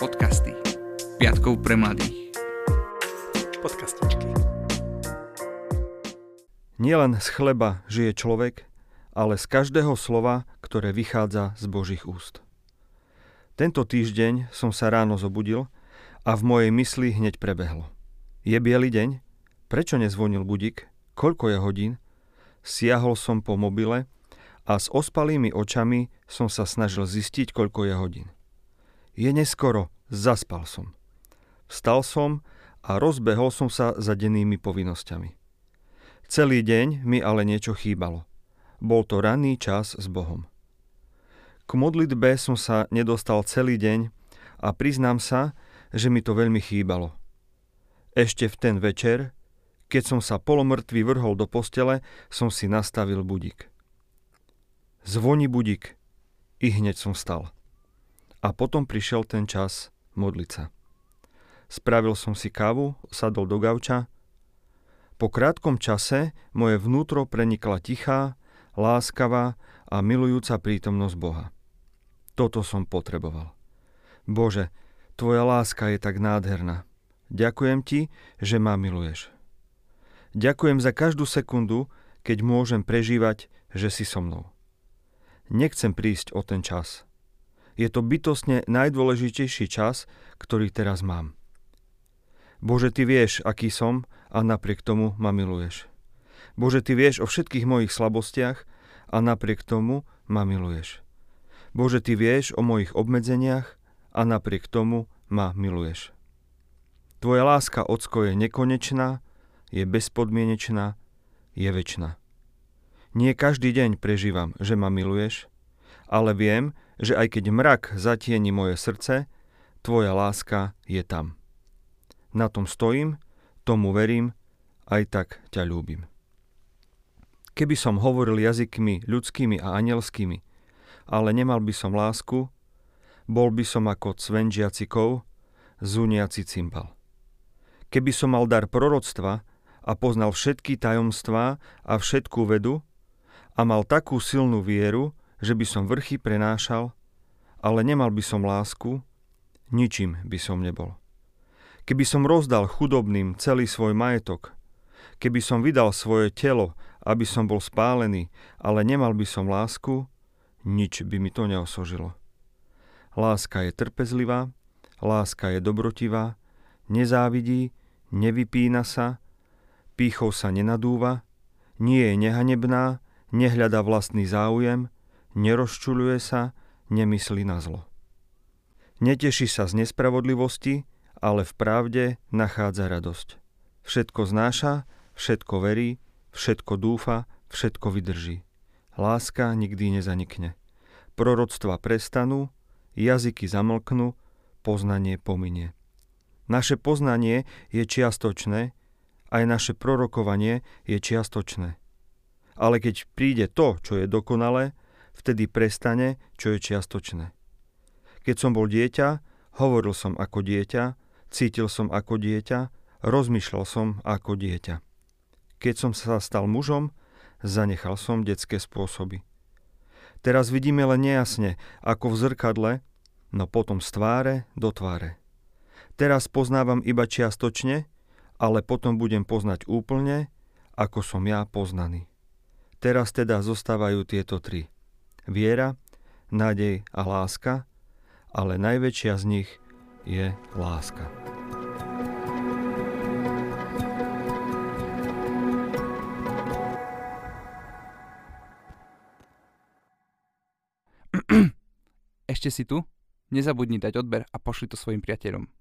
Podcasty. Piatkov pre mladých. Podcastičky. Nielen z chleba žije človek, ale z každého slova, ktoré vychádza z Božích úst. Tento týždeň som sa ráno zobudil a v mojej mysli hneď prebehlo. Je biely deň? Prečo nezvonil budík? Koľko je hodín? Siahol som po mobile a s ospalými očami som sa snažil zistiť, koľko je hodín. Je neskoro, zaspal som. Vstal som a rozbehol som sa za dennými povinnosťami. Celý deň mi ale niečo chýbalo. Bol to ranný čas s Bohom. K modlitbe som sa nedostal celý deň a priznám sa, že mi to veľmi chýbalo. Ešte v ten večer, keď som sa polomrtvý vrhol do postele, som si nastavil budík. Zvoní budík. I hneď som stal. A potom prišiel ten čas modliť sa. Spravil som si kávu, sadol do gauča. Po krátkom čase moje vnútro prenikla tichá, láskavá a milujúca prítomnosť Boha. Toto som potreboval. Bože, Tvoja láska je tak nádherná. Ďakujem Ti, že ma miluješ. Ďakujem za každú sekundu, keď môžem prežívať, že si so mnou. Nechcem prísť o ten čas – je to bytostne najdôležitejší čas, ktorý teraz mám. Bože, Ty vieš, aký som a napriek tomu ma miluješ. Bože, Ty vieš o všetkých mojich slabostiach a napriek tomu ma miluješ. Bože, Ty vieš o mojich obmedzeniach a napriek tomu ma miluješ. Tvoja láska, Ocko, je nekonečná, je bezpodmienečná, je väčšina. Nie každý deň prežívam, že ma miluješ, ale viem, že aj keď mrak zatieni moje srdce, tvoja láska je tam. Na tom stojím, tomu verím, aj tak ťa ľúbim. Keby som hovoril jazykmi ľudskými a anielskými, ale nemal by som lásku, bol by som ako cven žiacikov, zúniaci cymbal. Keby som mal dar proroctva a poznal všetky tajomstvá a všetkú vedu a mal takú silnú vieru, že by som vrchy prenášal, ale nemal by som lásku, ničím by som nebol. Keby som rozdal chudobným celý svoj majetok, keby som vydal svoje telo, aby som bol spálený, ale nemal by som lásku, nič by mi to neosožilo. Láska je trpezlivá, láska je dobrotivá, nezávidí, nevypína sa, pýchou sa nenadúva, nie je nehanebná, nehľada vlastný záujem, nerozčuluje sa, nemyslí na zlo. Neteší sa z nespravodlivosti, ale v pravde nachádza radosť. Všetko znáša, všetko verí, všetko dúfa, všetko vydrží. Láska nikdy nezanikne. Proroctva prestanú, jazyky zamlknú, poznanie pominie. Naše poznanie je čiastočné, aj naše prorokovanie je čiastočné. Ale keď príde to, čo je dokonalé, vtedy prestane, čo je čiastočné. Keď som bol dieťa, hovoril som ako dieťa, cítil som ako dieťa, rozmýšľal som ako dieťa. Keď som sa stal mužom, zanechal som detské spôsoby. Teraz vidíme len nejasne, ako v zrkadle, no potom z tváre do tváre. Teraz poznávam iba čiastočne, ale potom budem poznať úplne, ako som ja poznaný. Teraz teda zostávajú tieto tri – viera, nádej a láska, ale najväčšia z nich je láska. Ešte si tu? Nezabudni dať odber a pošli to svojim priateľom.